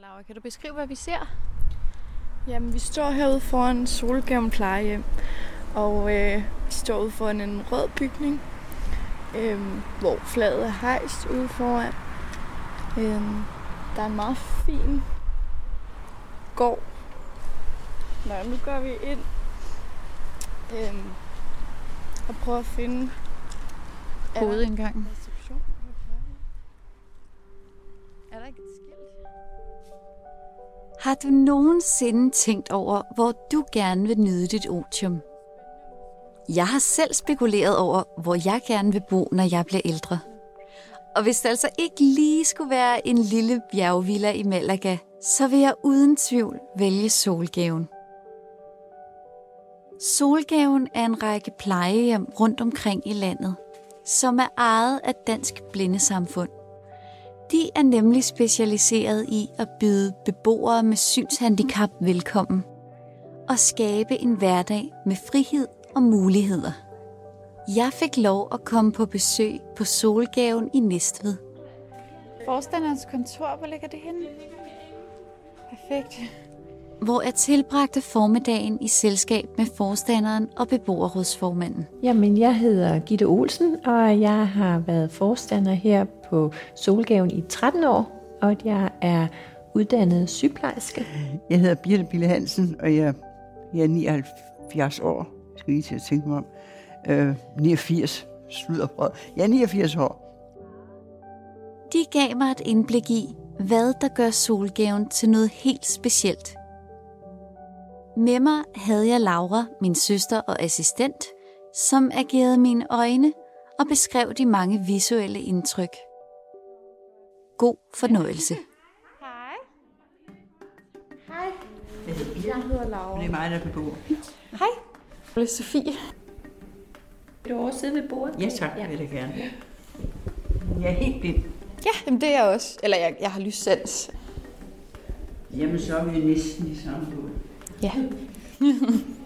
Laura, kan du beskrive, hvad vi ser? Jamen, vi står herude foran Solgaven plejehjem, og øh, står ude foran en rød bygning, øh, hvor flaget er hejst ude foran. Øh, der er en meget fin gård. Nå, nu går vi ind øh, og prøver at finde Hovedindgangen. Har du nogensinde tænkt over, hvor du gerne vil nyde dit otium? Jeg har selv spekuleret over, hvor jeg gerne vil bo, når jeg bliver ældre. Og hvis det altså ikke lige skulle være en lille bjergvilla i Malaga, så vil jeg uden tvivl vælge Solgaven. Solgaven er en række plejehjem rundt omkring i landet, som er ejet af Dansk Blindesamfund. De er nemlig specialiseret i at byde beboere med synshandicap velkommen og skabe en hverdag med frihed og muligheder. Jeg fik lov at komme på besøg på Solgaven i Næstved. Forstanderens kontor, hvor ligger det henne? Perfekt. hvor jeg tilbragte formiddagen i selskab med forstanderen og beboerrådsformanden. Jamen, jeg hedder Gitte Olsen, og jeg har været forstander her på Solgaven i 13 år, og jeg er uddannet sygeplejerske. Jeg hedder Birte Bille Hansen, og jeg, jeg er 79 år. Jeg skal lige til at tænke mig om. Øh, 89. Sludderbrød. Jeg er 89 år. De gav mig et indblik i, hvad der gør Solgaven til noget helt specielt. Med mig havde jeg Laura, min søster og assistent, som agerede mine øjne og beskrev de mange visuelle indtryk. God fornøjelse. Hej. Jeg hedder Birte, Jeg hedder Laura. det er mig, der er beboer. Hej. Jeg er Sofie. Vil du også sidde ved bordet? Ja, tak. Ja. vil jeg gerne. Jeg er helt blind. Ja, jamen det er jeg også. Eller jeg, jeg har lyssans. Jamen, så er vi næsten i samme båd. Ja.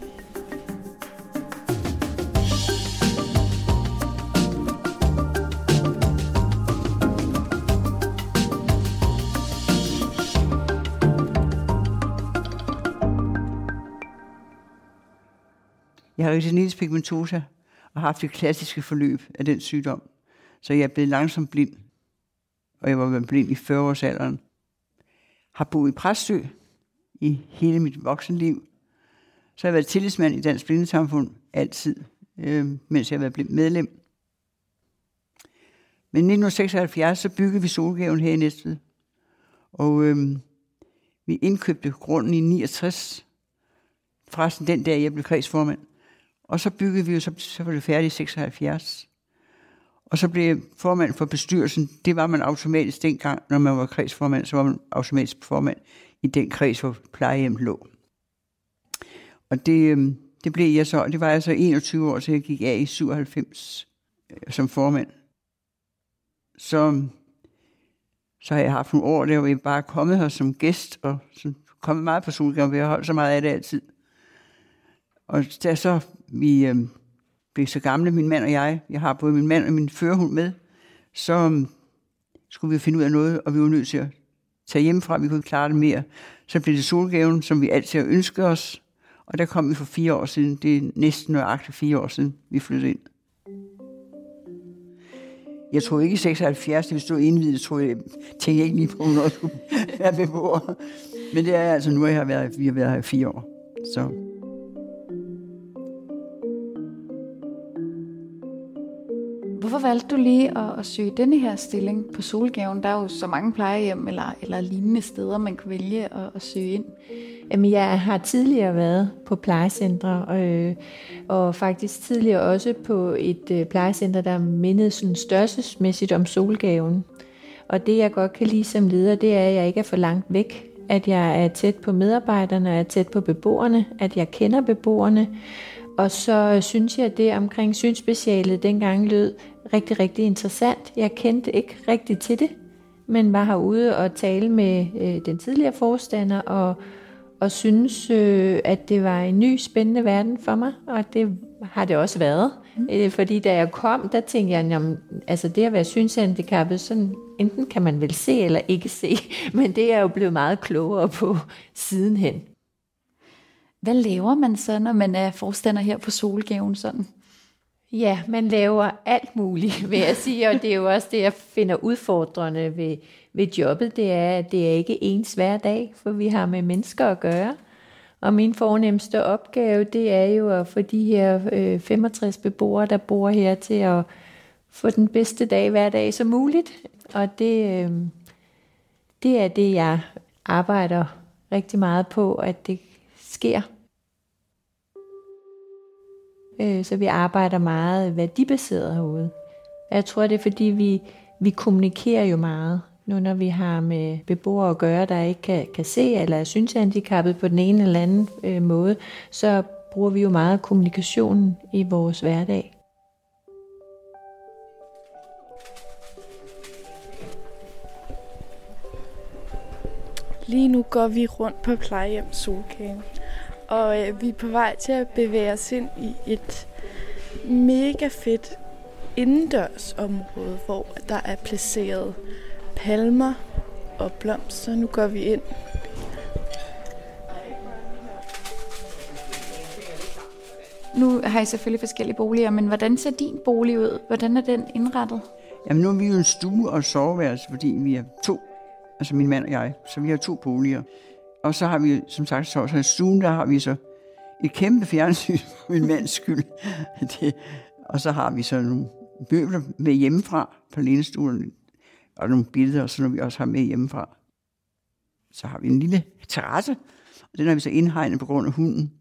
Jeg har retinitis pigmentosa og har haft det klassiske forløb af den sygdom. Så jeg er blevet langsomt blind. Og jeg var blind i 40-årsalderen. Har boet i Præstø i hele mit voksenliv. Så har jeg været tillidsmand i Dansk Blindesamfund altid, øh, mens jeg har været blind medlem. Men i 1976 så byggede vi Solgaven her i Næstved. Og øh, vi indkøbte grunden i 69. Forresten den dag, jeg blev kredsformand. Og så byggede vi jo, så, så var det færdigt i 76. Og så blev formand for bestyrelsen. Det var man automatisk dengang, når man var kredsformand, så var man automatisk formand i den kreds, hvor plejehjem lå. Og det, øhm, det blev jeg så, det var jeg så 21 år, så jeg gik af i 97 øh, som formand. Så, så har jeg haft nogle år, der hvor jeg bare er kommet her som gæst, og så kommet meget på Solgaard, vi har holdt så meget af det altid. Og da så vi øh, blev så gamle, min mand og jeg, jeg har både min mand og min førerhund med, så øh, skulle vi finde ud af noget, og vi var nødt til at tage hjemmefra, vi kunne ikke klare det mere. Så blev det solgaven, som vi altid har ønsket os, og der kom vi for fire år siden. Det er næsten nøjagtigt fire år siden, vi flyttede ind. Jeg tror ikke i 76, da vi stod indvidet, tror jeg, tænkte jeg ikke lige på, når jeg skulle være beboer. Men det er altså nu, jeg har været, vi har været her i fire år. Så. Hvorfor valgte du lige at, at søge denne her stilling på Solgaven? Der er jo så mange plejehjem eller, eller lignende steder, man kan vælge at, at søge ind. Jamen, jeg har tidligere været på plejecentre, øh, og faktisk tidligere også på et øh, plejecenter, der mindede sådan størrelsesmæssigt om solgaven. Og det, jeg godt kan lide som leder, det er, at jeg ikke er for langt væk. At jeg er tæt på medarbejderne, er tæt på beboerne, at jeg kender beboerne. Og så øh, synes jeg, at det omkring synsspecialet dengang lød rigtig, rigtig interessant. Jeg kendte ikke rigtig til det, men var herude og tale med øh, den tidligere forstander og og synes, øh, at det var en ny spændende verden for mig, og det har det også været. Mm. Øh, fordi da jeg kom, der tænkte jeg, jamen, altså det at være synshandicappet, sådan, enten kan man vel se eller ikke se, men det er jeg jo blevet meget klogere på sidenhen. Hvad laver man så, når man er forstander her på Solgaven sådan? Ja, man laver alt muligt, vil jeg sige, og det er jo også det, jeg finder udfordrende ved, ved jobbet, det er, at det er ikke ens hver dag, for vi har med mennesker at gøre. Og min fornemmeste opgave, det er jo at få de her øh, 65 beboere, der bor her, til at få den bedste dag hver dag som muligt. Og det, øh, det er det, jeg arbejder rigtig meget på, at det sker. Øh, så vi arbejder meget værdibaseret herude. Jeg tror, det er fordi, vi, vi kommunikerer jo meget. Nu når vi har med beboere at gøre, der ikke kan, kan se eller er synshandicappet på den ene eller anden øh, måde, så bruger vi jo meget kommunikation i vores hverdag. Lige nu går vi rundt på plejehjem Solkagen, og øh, vi er på vej til at bevæge os ind i et mega fedt indendørsområde, hvor der er placeret palmer og blomster. Nu går vi ind. Nu har I selvfølgelig forskellige boliger, men hvordan ser din bolig ud? Hvordan er den indrettet? Jamen nu er vi jo en stue og soveværelse, fordi vi er to, altså min mand og jeg, så vi har to boliger. Og så har vi, som sagt, så, så i stuen, der har vi så et kæmpe fjernsyn for min mands skyld. det, og så har vi så nogle møbler med hjemmefra på lænestuen, og nogle billeder, og så når vi også har med hjemmefra. Så har vi en lille terrasse, og den har vi så indhegnet på grund af hunden.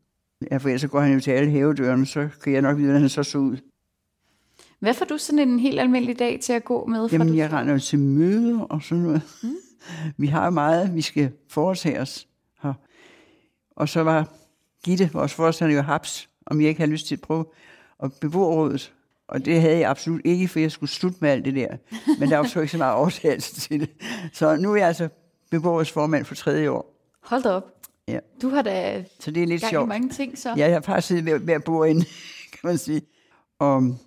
Ja, for ellers så går han jo til alle havedørene, så kan jeg nok vide, hvordan han så så ud. Hvad får du sådan en helt almindelig dag til at gå med? Jamen, du jeg render jo til møder og sådan noget. Mm. Vi har meget, vi skal foretage os her. Og så var Gitte, vores forstander, jo haps, om jeg ikke havde lyst til at prøve at beboerrådet. Og det havde jeg absolut ikke, for jeg skulle slutte med alt det der. Men der var så ikke så meget overtagelse til det. Så nu er jeg altså beboersformand for tredje år. Hold da op. Ja. Du har da Så det er lidt gang sjovt. mange ting, så. Ja, jeg har faktisk siddet ved, ved at bo inde, kan man sige. Og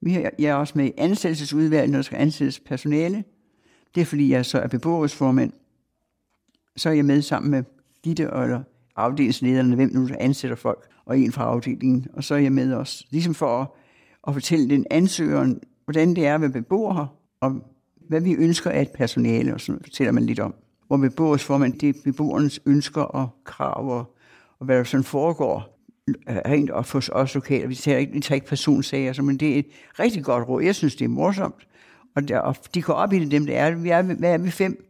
vi har, jeg er også med i ansættelsesudvalget, når der skal ansættes personale. Det er, fordi jeg så er beboersformand. Så er jeg med sammen med Gitte og eller afdelingslederne, hvem nu der ansætter folk, og en fra afdelingen. Og så er jeg med også, ligesom for at, at fortælle den ansøgeren, hvordan det er at være beboer her, og hvad vi ønsker af et personale, og sådan fortæller man lidt om. Hvor beboersformand, det er beboernes ønsker og krav, og, og hvad der sådan foregår øh, rent og for os lokale. Vi tager ikke, vi tager ikke personsager, så, men det er et rigtig godt råd. Jeg synes, det er morsomt. Og, der, og de går op i det, dem der er. Vi er, hvad er vi? Fem?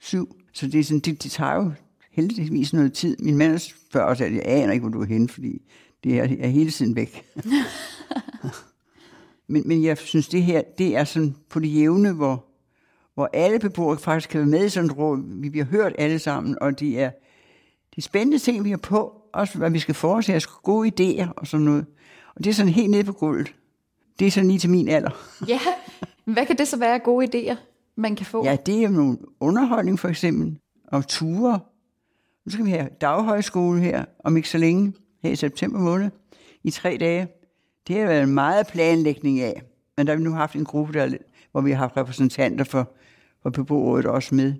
Syv? Så det, er sådan, det, det tager jo heldigvis noget tid. Min mand spørger også, at jeg aner ikke, hvor du er henne, fordi det er, er hele tiden væk. men, men jeg synes, det her, det er sådan på det jævne, hvor, hvor alle beboere faktisk kan være med i sådan et råd. Vi bliver hørt alle sammen, og det er de spændende ting, vi har på, også hvad vi skal foretage os, gode idéer og sådan noget. Og det er sådan helt nede på gulvet. Det er sådan lige til min alder. Ja, hvad kan det så være af gode idéer, man kan få? Ja, det er nogle underholdning for eksempel, og ture. Nu skal vi have daghøjskole her, om ikke så længe, her i september måned, i tre dage. Det har været meget planlægning af, men der har vi nu haft en gruppe, der, hvor vi har haft repræsentanter for, for beboerrådet også med,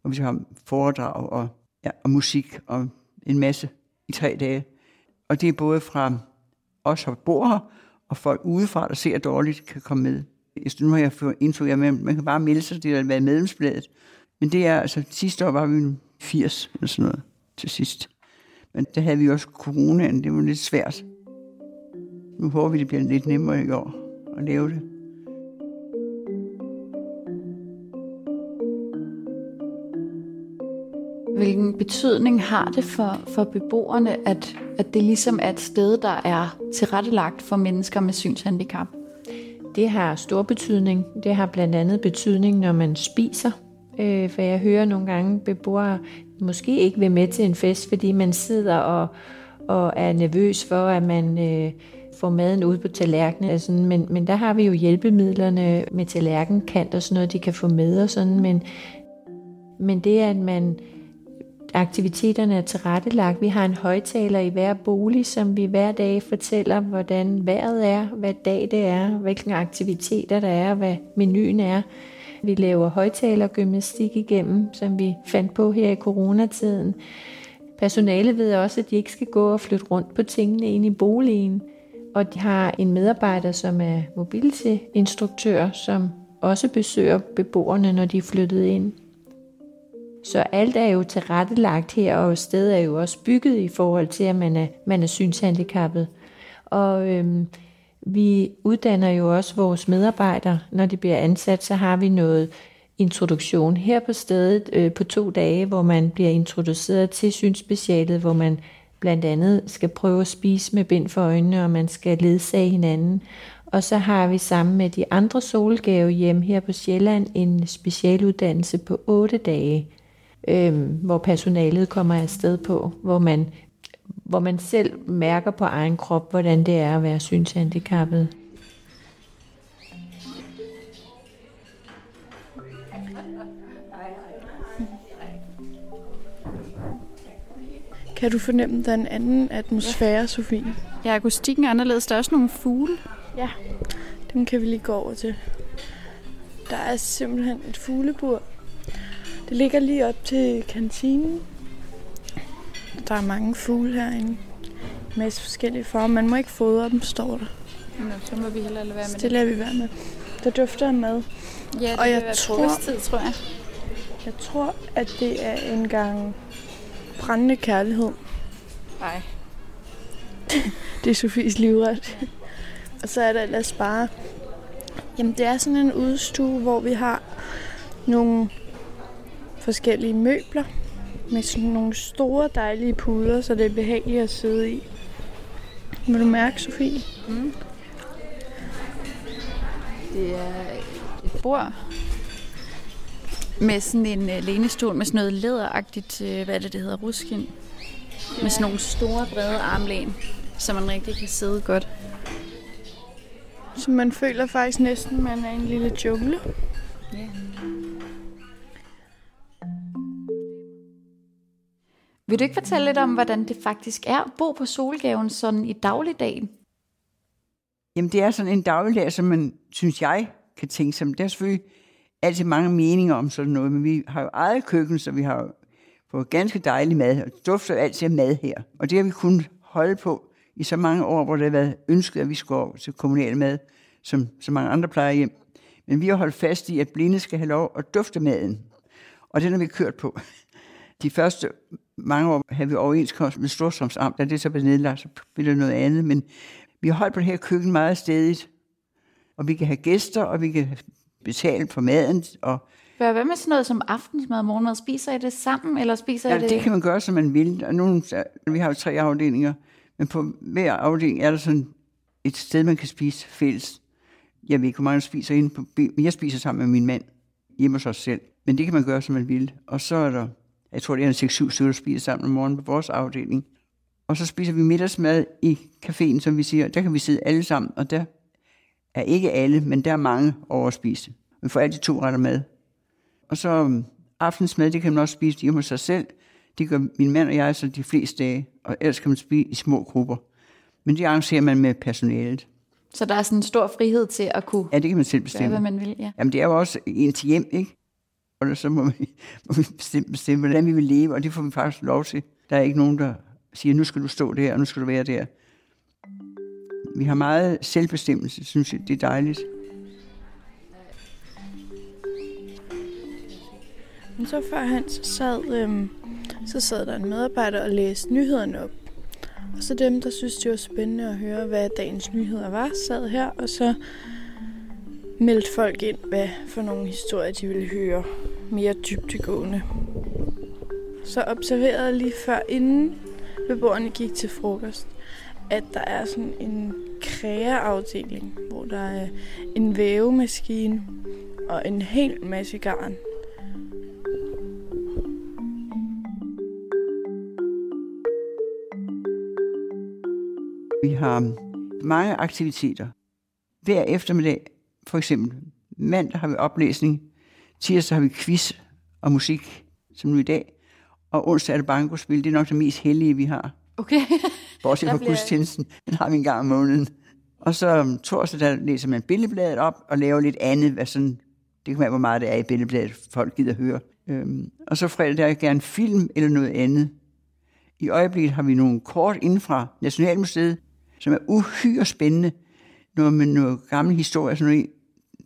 hvor vi skal have foredrag og, ja, og musik og en masse i tre dage. Og det er både fra os, der bor her, og folk udefra, der ser dårligt, kan komme med. Nu har jeg fået indtryk af, at man kan bare melde sig, det har været medlemsbladet. Men det er altså, sidste år var vi 80 eller sådan noget til sidst. Men der havde vi også coronaen, det var lidt svært. Nu håber vi, det bliver lidt nemmere i år at lave det. Hvilken betydning har det for, for beboerne, at, at det ligesom er et sted, der er tilrettelagt for mennesker med synshandicap? Det har stor betydning. Det har blandt andet betydning, når man spiser. Øh, for jeg hører nogle gange beboere måske ikke vil med til en fest, fordi man sidder og, og er nervøs for, at man øh, får maden ud på tallerkenen. Altså, men, men der har vi jo hjælpemidlerne med tallerkenkant og sådan noget, de kan få med og sådan. Men, men det, at man aktiviteterne er tilrettelagt. Vi har en højtaler i hver bolig, som vi hver dag fortæller, hvordan vejret er, hvad dag det er, hvilke aktiviteter der er, hvad menuen er. Vi laver højtalergymnastik igennem, som vi fandt på her i coronatiden. Personalet ved også, at de ikke skal gå og flytte rundt på tingene ind i boligen. Og de har en medarbejder, som er mobility-instruktør, som også besøger beboerne, når de er flyttet ind. Så alt er jo tilrettelagt her, og stedet er jo også bygget i forhold til, at man er, man er synshandicappet. Og øhm, vi uddanner jo også vores medarbejdere. Når de bliver ansat, så har vi noget introduktion her på stedet øh, på to dage, hvor man bliver introduceret til synsspecialet, hvor man blandt andet skal prøve at spise med bind for øjnene, og man skal ledsage hinanden. Og så har vi sammen med de andre solgave hjem her på Sjælland en specialuddannelse på 8 dage, øh, hvor personalet kommer afsted på, hvor man, hvor man selv mærker på egen krop, hvordan det er at være synshandicappet. Kan du fornemme, at der er en anden atmosfære, ja. Sofie? Ja, akustikken er anderledes. Der er også nogle fugle. Ja, dem kan vi lige gå over til. Der er simpelthen et fuglebur. Det ligger lige op til kantinen. Der er mange fugle herinde. Med forskellige former. Man må ikke fodre dem, står der. Nå, så må vi heller lade være med det. Det lader vi være med. Der dufter af mad. Ja, det og jeg være tror, tror jeg. Jeg tror, at det er en gang brændende kærlighed. Nej. det er Sofies livret. og så er der ellers bare... Jamen, det er sådan en udstue, hvor vi har nogle forskellige møbler med sådan nogle store, dejlige puder, så det er behageligt at sidde i. Må du mærke, Sofie? Mm. Det er et bord med sådan en uh, lænestol med sådan noget læderagtigt, uh, hvad er det, det hedder, ruskin. Ja. Med sådan nogle store, brede armlæn, så man rigtig kan sidde godt. Så man føler faktisk næsten, at man er en lille jungle. Ja. Vil du ikke fortælle lidt om, hvordan det faktisk er at bo på Solgaven sådan i dagligdagen? Jamen det er sådan en dagligdag, som man, synes jeg, kan tænke sig. Der er selvfølgelig altid mange meninger om sådan noget, men vi har jo eget køkken, så vi har fået ganske dejlig mad, og det dufter altid af mad her. Og det har vi kunnet holde på i så mange år, hvor det har været ønsket, at vi skulle over til kommunal mad, som så mange andre plejer hjem. Men vi har holdt fast i, at blinde skal have lov at dufte maden. Og den har vi kørt på. De første mange år havde vi overenskomst med Storstrømsamt, da det så blev nedlagt, så blev det noget andet. Men vi har holdt på det her køkken meget stedigt. Og vi kan have gæster, og vi kan betale for maden. Og hvad med sådan noget som aftensmad og morgenmad? Spiser I det sammen, eller spiser ja, I det? det kan man gøre, som man vil. Og nogle, vi har jo tre afdelinger, men på hver afdeling er der sådan et sted, man kan spise fælles. Jeg ved ikke, hvor mange spiser inde på men jeg spiser sammen med min mand hjemme hos os selv. Men det kan man gøre, som man vil. Og så er der, jeg tror, det er en 6-7 stykker, der spiser sammen om morgenen på vores afdeling. Og så spiser vi middagsmad i caféen, som vi siger. Der kan vi sidde alle sammen, og der er ikke alle, men der er mange over at spise. Vi får altid to retter mad. Og så um, aftensmad, det kan man også spise hjemme hos sig selv. Det gør min mand og jeg så de fleste dage, og ellers kan man spise i små grupper. Men det arrangerer man med personalet. Så der er sådan en stor frihed til at kunne ja, det kan man selv bestemme. gøre, hvad man vil. Ja. Jamen det er jo også en til hjem, ikke? Og så må vi, må vi bestemme, bestemme, hvordan vi vil leve, og det får vi faktisk lov til. Der er ikke nogen, der siger, nu skal du stå der, og nu skal du være der. Vi har meget selvbestemmelse, synes jeg. Det er dejligt. Men så før han så sad, øhm, så sad der en medarbejder og læste nyhederne op. Og så dem, der synes, det var spændende at høre, hvad dagens nyheder var, sad her, og så meldte folk ind, hvad for nogle historier de ville høre mere dybtegående. Så observerede jeg lige før, inden beboerne gik til frokost, at der er sådan en krægeafdeling, hvor der er en vævemaskine og en hel masse garn. Vi har mange aktiviteter. Hver eftermiddag, for eksempel mandag har vi oplæsning, tirsdag har vi quiz og musik, som nu i dag, Og onsdag er det bankospil. Det er nok det mest hellige, vi har. Okay. Bortset fra bliver- gudstjenesten, den har vi en gang om måneden. Og så torsdag, der læser man billedbladet op og laver lidt andet. Hvad sådan, det kan være, hvor meget det er i billedbladet, folk gider høre. Øhm, og så fredag, der er gerne film eller noget andet. I øjeblikket har vi nogle kort inden fra Nationalmuseet, som er uhyre spændende. Noget med noget gammel historie. Sådan noget.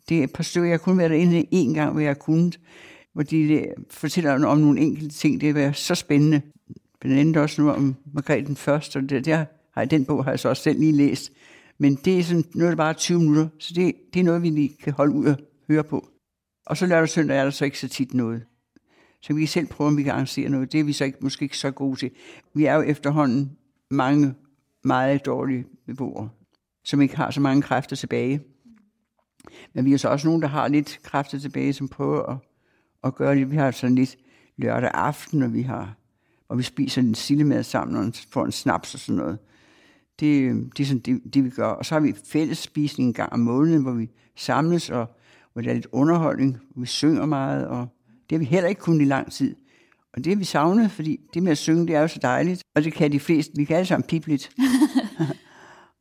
Det er et par stykker, jeg har kun været derinde en gang, hvor jeg har kunnet. Hvor de fortæller om nogle enkelte ting. Det er så spændende. Blandt andet også nu om Margrethe den Første, og det, der har jeg, den bog har jeg så også selv lige læst. Men det er sådan noget, der bare er 20 minutter, så det, det er noget, vi lige kan holde ud og høre på. Og så lørdag og søndag er der så ikke så tit noget. Så vi kan selv prøve, om vi kan arrangere noget. Det er vi så ikke, måske ikke så gode til. Vi er jo efterhånden mange meget dårlige beboere, som ikke har så mange kræfter tilbage. Men vi er så også nogen, der har lidt kræfter tilbage, som prøver at, at gøre det. Vi har sådan lidt lørdag aften, og vi har og vi spiser en sillemad sammen og får en snaps og sådan noget. Det, det er sådan det, det, vi gør. Og så har vi fælles spisning en gang om måneden, hvor vi samles, og hvor der er lidt underholdning, hvor vi synger meget, og det har vi heller ikke kunnet i lang tid. Og det har vi savnet, fordi det med at synge, det er jo så dejligt. Og det kan de fleste. Vi kan alle sammen pipe lidt.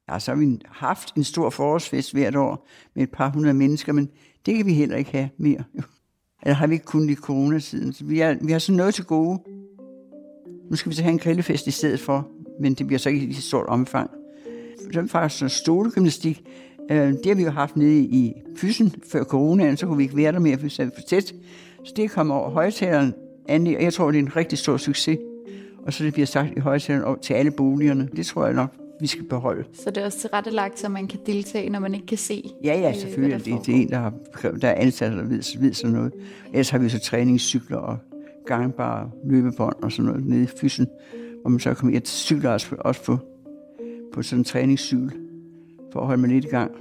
ja, så har vi haft en stor forårsfest hvert år med et par hundrede mennesker, men det kan vi heller ikke have mere. Eller har vi ikke kunnet i coronatiden. Så vi, er, vi har sådan noget til gode. Nu skal vi så have en grillefest i stedet for, men det bliver så ikke i så stort omfang. Så er faktisk sådan stolegymnastik. Øh, det har vi jo haft nede i Fyssen før coronaen, så kunne vi ikke være der mere, for vi for tæt. Så det kommer over højtaleren. Andy, og jeg tror, det er en rigtig stor succes. Og så det bliver sagt i højtaleren til alle boligerne. Det tror jeg nok, vi skal beholde. Så det er også tilrettelagt, så man kan deltage, når man ikke kan se. Ja, ja, øh, selvfølgelig. Det, det er en, der, har, der er ansat, der ved, ved sådan noget. Ellers har vi så træningscykler og gangbare løbebånd og sådan noget nede i fyssen, hvor man så kommer Jeg cykler også, også på, på sådan en træningscykel, for at holde mig lidt i gang.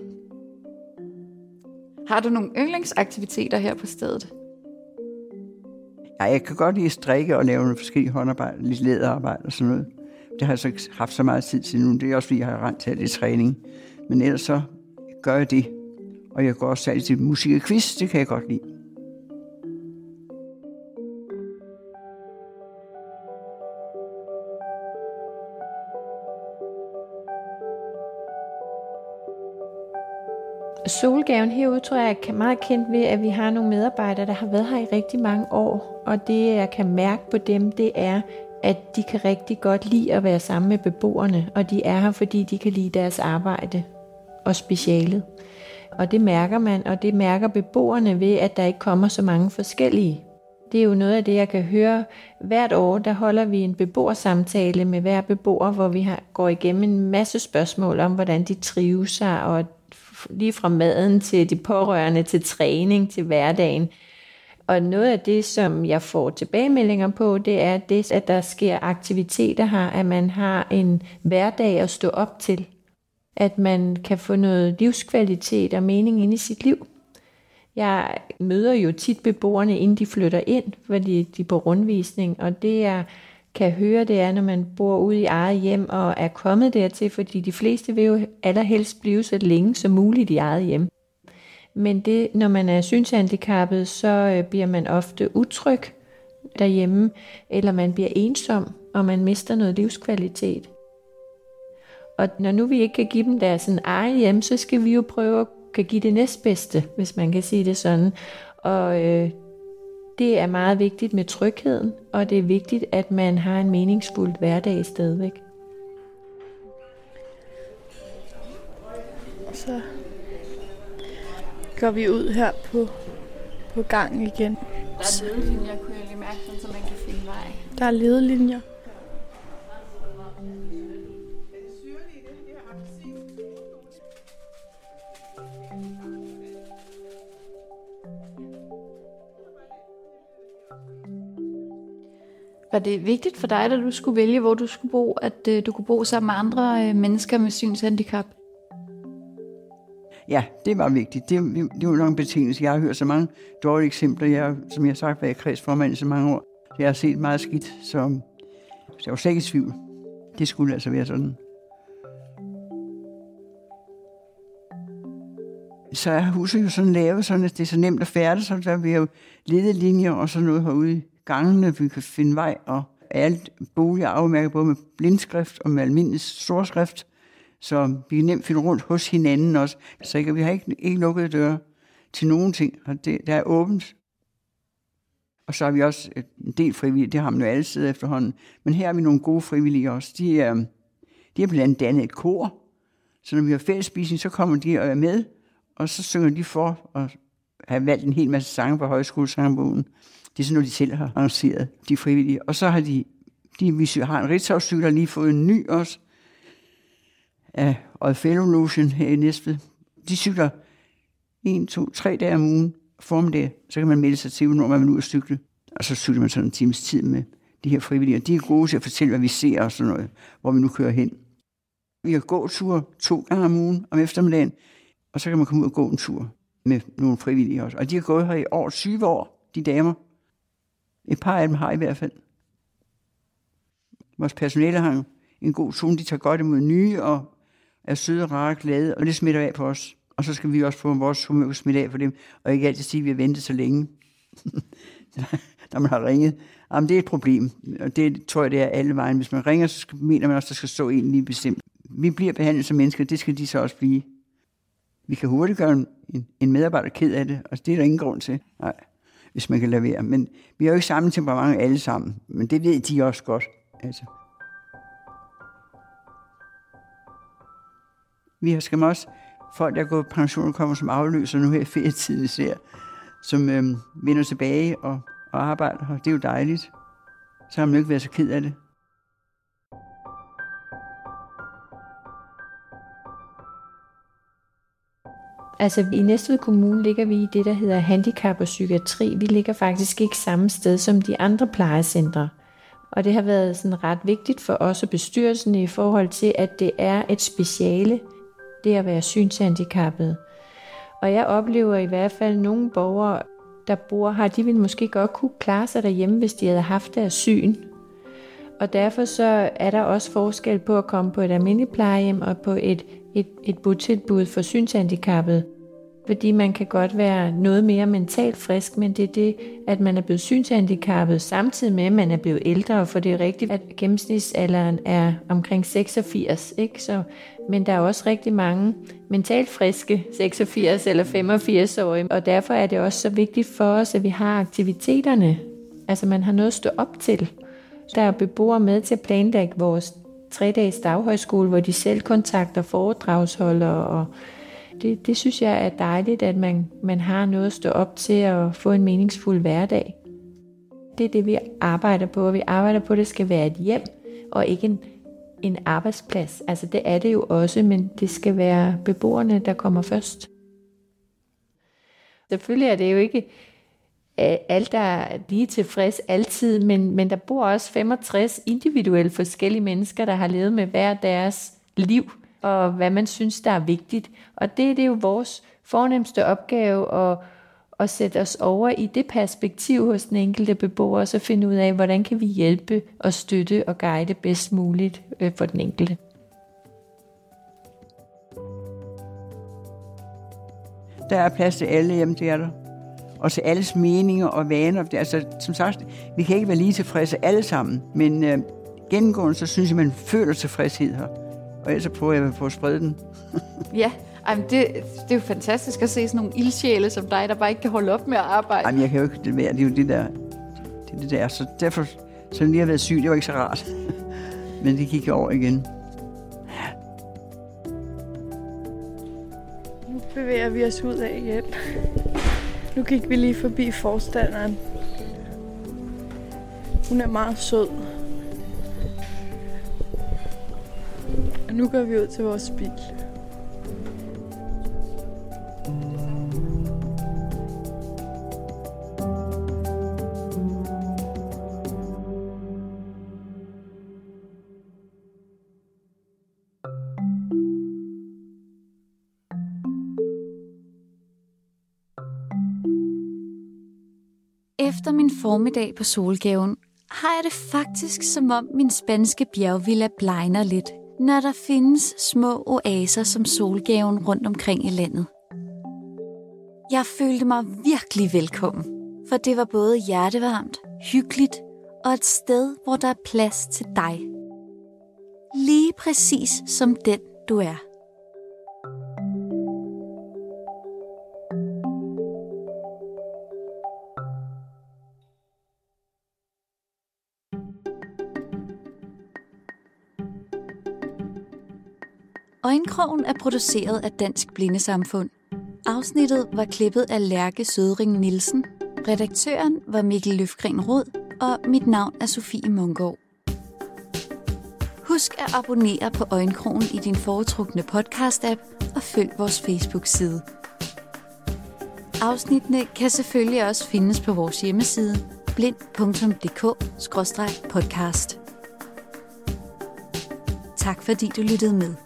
Har du nogle yndlingsaktiviteter her på stedet? Ja, jeg kan godt lide at strikke og lave nogle forskellige håndarbejde, lidt læderarbejde og sådan noget. Det har jeg så ikke haft så meget tid til nu. Det er også, fordi jeg har rent til lidt træning. Men ellers så gør jeg det. Og jeg går også særligt til musik og quiz. Det kan jeg godt lide. Solgaven herude tror jeg er meget kendt ved, at vi har nogle medarbejdere, der har været her i rigtig mange år. Og det jeg kan mærke på dem, det er, at de kan rigtig godt lide at være sammen med beboerne. Og de er her, fordi de kan lide deres arbejde og specialet. Og det mærker man, og det mærker beboerne ved, at der ikke kommer så mange forskellige. Det er jo noget af det, jeg kan høre. Hvert år, der holder vi en beboersamtale med hver beboer, hvor vi har, går igennem en masse spørgsmål om, hvordan de trives sig, og lige fra maden til de pårørende, til træning, til hverdagen. Og noget af det, som jeg får tilbagemeldinger på, det er det, at der sker aktiviteter her, at man har en hverdag at stå op til. At man kan få noget livskvalitet og mening ind i sit liv. Jeg møder jo tit beboerne, inden de flytter ind, fordi de er på rundvisning, og det jeg kan høre, det er, når man bor ude i eget hjem og er kommet dertil, fordi de fleste vil jo allerhelst blive så længe som muligt i eget hjem. Men det, når man er synshandicappet, så øh, bliver man ofte utryg derhjemme, eller man bliver ensom, og man mister noget livskvalitet. Og når nu vi ikke kan give dem deres egen hjem, så skal vi jo prøve at kan give det næstbedste, hvis man kan sige det sådan. Og øh, det er meget vigtigt med trygheden, og det er vigtigt, at man har en meningsfuld hverdag stadigvæk. Så går vi ud her på, på gangen igen. Der er ledelinjer, kunne jeg lige mærke, sådan, så man kan finde vej. Der er ledelinjer. Var det vigtigt for dig, da du skulle vælge, hvor du skulle bo, at øh, du kunne bo sammen med andre øh, mennesker med synshandicap? Ja, det var vigtigt. Det, det var nok en betingelse. Jeg har hørt så mange dårlige eksempler. Jeg, som jeg har sagt, været kredsformand i så mange år. Jeg har set meget skidt, så jeg var slet ikke i tvivl. Det skulle altså være sådan. Så er huset jo sådan lavet, sådan at det er så nemt at færdes, så der vi jo ledelinjer og sådan noget herude i gangene, vi kan finde vej, og alt boliger afmærket både med blindskrift og med almindelig storskrift, så vi kan nemt finde rundt hos hinanden også. Så ikke, vi har ikke, ikke lukket døre til nogen ting, og det, der er åbent. Og så har vi også en del frivillige, det har man jo alle steder efterhånden. Men her har vi nogle gode frivillige også. De er, de er blandt andet dannet et kor, så når vi har fællesspisning, så kommer de og er med, og så synger de for og har valgt en hel masse sange på højskolesangbogen. Det er sådan noget, de selv har arrangeret, de frivillige. Og så har de, de vi har en ritzau der lige fået en ny også, af Oddfellow Lotion her i Næstved. De cykler en, to, tre dage om ugen, formiddag, så kan man melde sig til, når man vil ud og cykle. Og så cykler man sådan en times tid med de her frivillige. De er gode til at fortælle, hvad vi ser og sådan noget, hvor vi nu kører hen. Vi har gåture to gange om ugen om eftermiddagen, og så kan man komme ud og gå en tur med nogle frivillige også. Og de har gået her i over 20 år, de damer. Et par af dem har i hvert fald. Vores personale har en god tone. De tager godt imod nye og er søde, rare, glade, og det smitter af på os. Og så skal vi også få vores humør smidt af for dem, og ikke altid sige, at vi har ventet så længe, når man har ringet. Jamen, det er et problem, og det tror jeg, det er alle vejen. Hvis man ringer, så mener man også, at der skal stå en lige bestemt. Vi bliver behandlet som mennesker, det skal de så også blive. Vi kan hurtigt gøre en, en medarbejder ked af det, og det er der ingen grund til, nej, hvis man kan lade være. Men vi har jo ikke samme temperament alle sammen, men det ved de også godt. Altså. Vi har skam også folk, der går på pension og kommer som afløser nu her i ferietiden især, som øhm, vender tilbage og, og arbejder, og det er jo dejligt. Så har man jo ikke været så ked af det. Altså i Næstved Kommune ligger vi i det, der hedder handicap og psykiatri. Vi ligger faktisk ikke samme sted som de andre plejecentre. Og det har været sådan ret vigtigt for os og bestyrelsen i forhold til, at det er et speciale, det at være synshandicappet. Og jeg oplever i hvert fald nogle borgere, der bor her, de ville måske godt kunne klare sig derhjemme, hvis de havde haft deres syn. Og derfor så er der også forskel på at komme på et almindeligt plejehjem og på et, et, et botilbud for synshandicappet. Fordi man kan godt være noget mere mentalt frisk, men det er det, at man er blevet synshandicappet, samtidig med, at man er blevet ældre, for det er rigtigt, at gennemsnitsalderen er omkring 86, ikke? Så, men der er også rigtig mange mentalt friske 86 eller 85-årige, og derfor er det også så vigtigt for os, at vi har aktiviteterne. Altså man har noget at stå op til. Der er beboere med til at planlægge vores tre-dages daghøjskole, hvor de selv kontakter foredragsholdere og det, det synes jeg er dejligt, at man, man har noget at stå op til og få en meningsfuld hverdag. Det er det, vi arbejder på. Vi arbejder på, at det skal være et hjem og ikke en, en arbejdsplads. Altså det er det jo også, men det skal være beboerne, der kommer først. Selvfølgelig er det jo ikke øh, alt, der er lige tilfreds altid, men, men der bor også 65 individuelle forskellige mennesker, der har levet med hver deres liv – og hvad man synes, der er vigtigt. Og det, det er jo vores fornemmeste opgave at, at sætte os over i det perspektiv hos den enkelte beboer, og så finde ud af, hvordan kan vi hjælpe og støtte og guide bedst muligt øh, for den enkelte. Der er plads til alle hjemme, det er der. Og til alles meninger og vaner. Det, altså, som sagt, vi kan ikke være lige tilfredse alle sammen, men øh, gennemgående, så synes jeg, man føler tilfredshed her. Og ellers prøver jeg på at sprede den. ja, Ej, det, det er jo fantastisk at se sådan nogle ildsjæle som dig, der bare ikke kan holde op med at arbejde. Jamen, jeg kan jo ikke det mere. Det er jo det der. Det, det der. Så derfor, så lige har været syg, det var ikke så rart. Men det gik over igen. Nu bevæger vi os ud af hjem. Nu gik vi lige forbi forstanderen. Hun er meget sød. Og nu går vi ud til vores bil. Efter min formiddag på Solgaven har jeg det faktisk som om min spanske bjergvilla blegner lidt – når der findes små oaser som solgaven rundt omkring i landet. Jeg følte mig virkelig velkommen, for det var både hjertevarmt, hyggeligt og et sted, hvor der er plads til dig. Lige præcis som den du er. Øjenkrogen er produceret af Dansk Blindesamfund. Afsnittet var klippet af Lærke Sødring Nielsen. Redaktøren var Mikkel Løfgren Rod, og mit navn er Sofie Mungård. Husk at abonnere på Øjenkrogen i din foretrukne podcast-app og følg vores Facebook-side. Afsnittene kan selvfølgelig også findes på vores hjemmeside blind.dk-podcast. Tak fordi du lyttede med.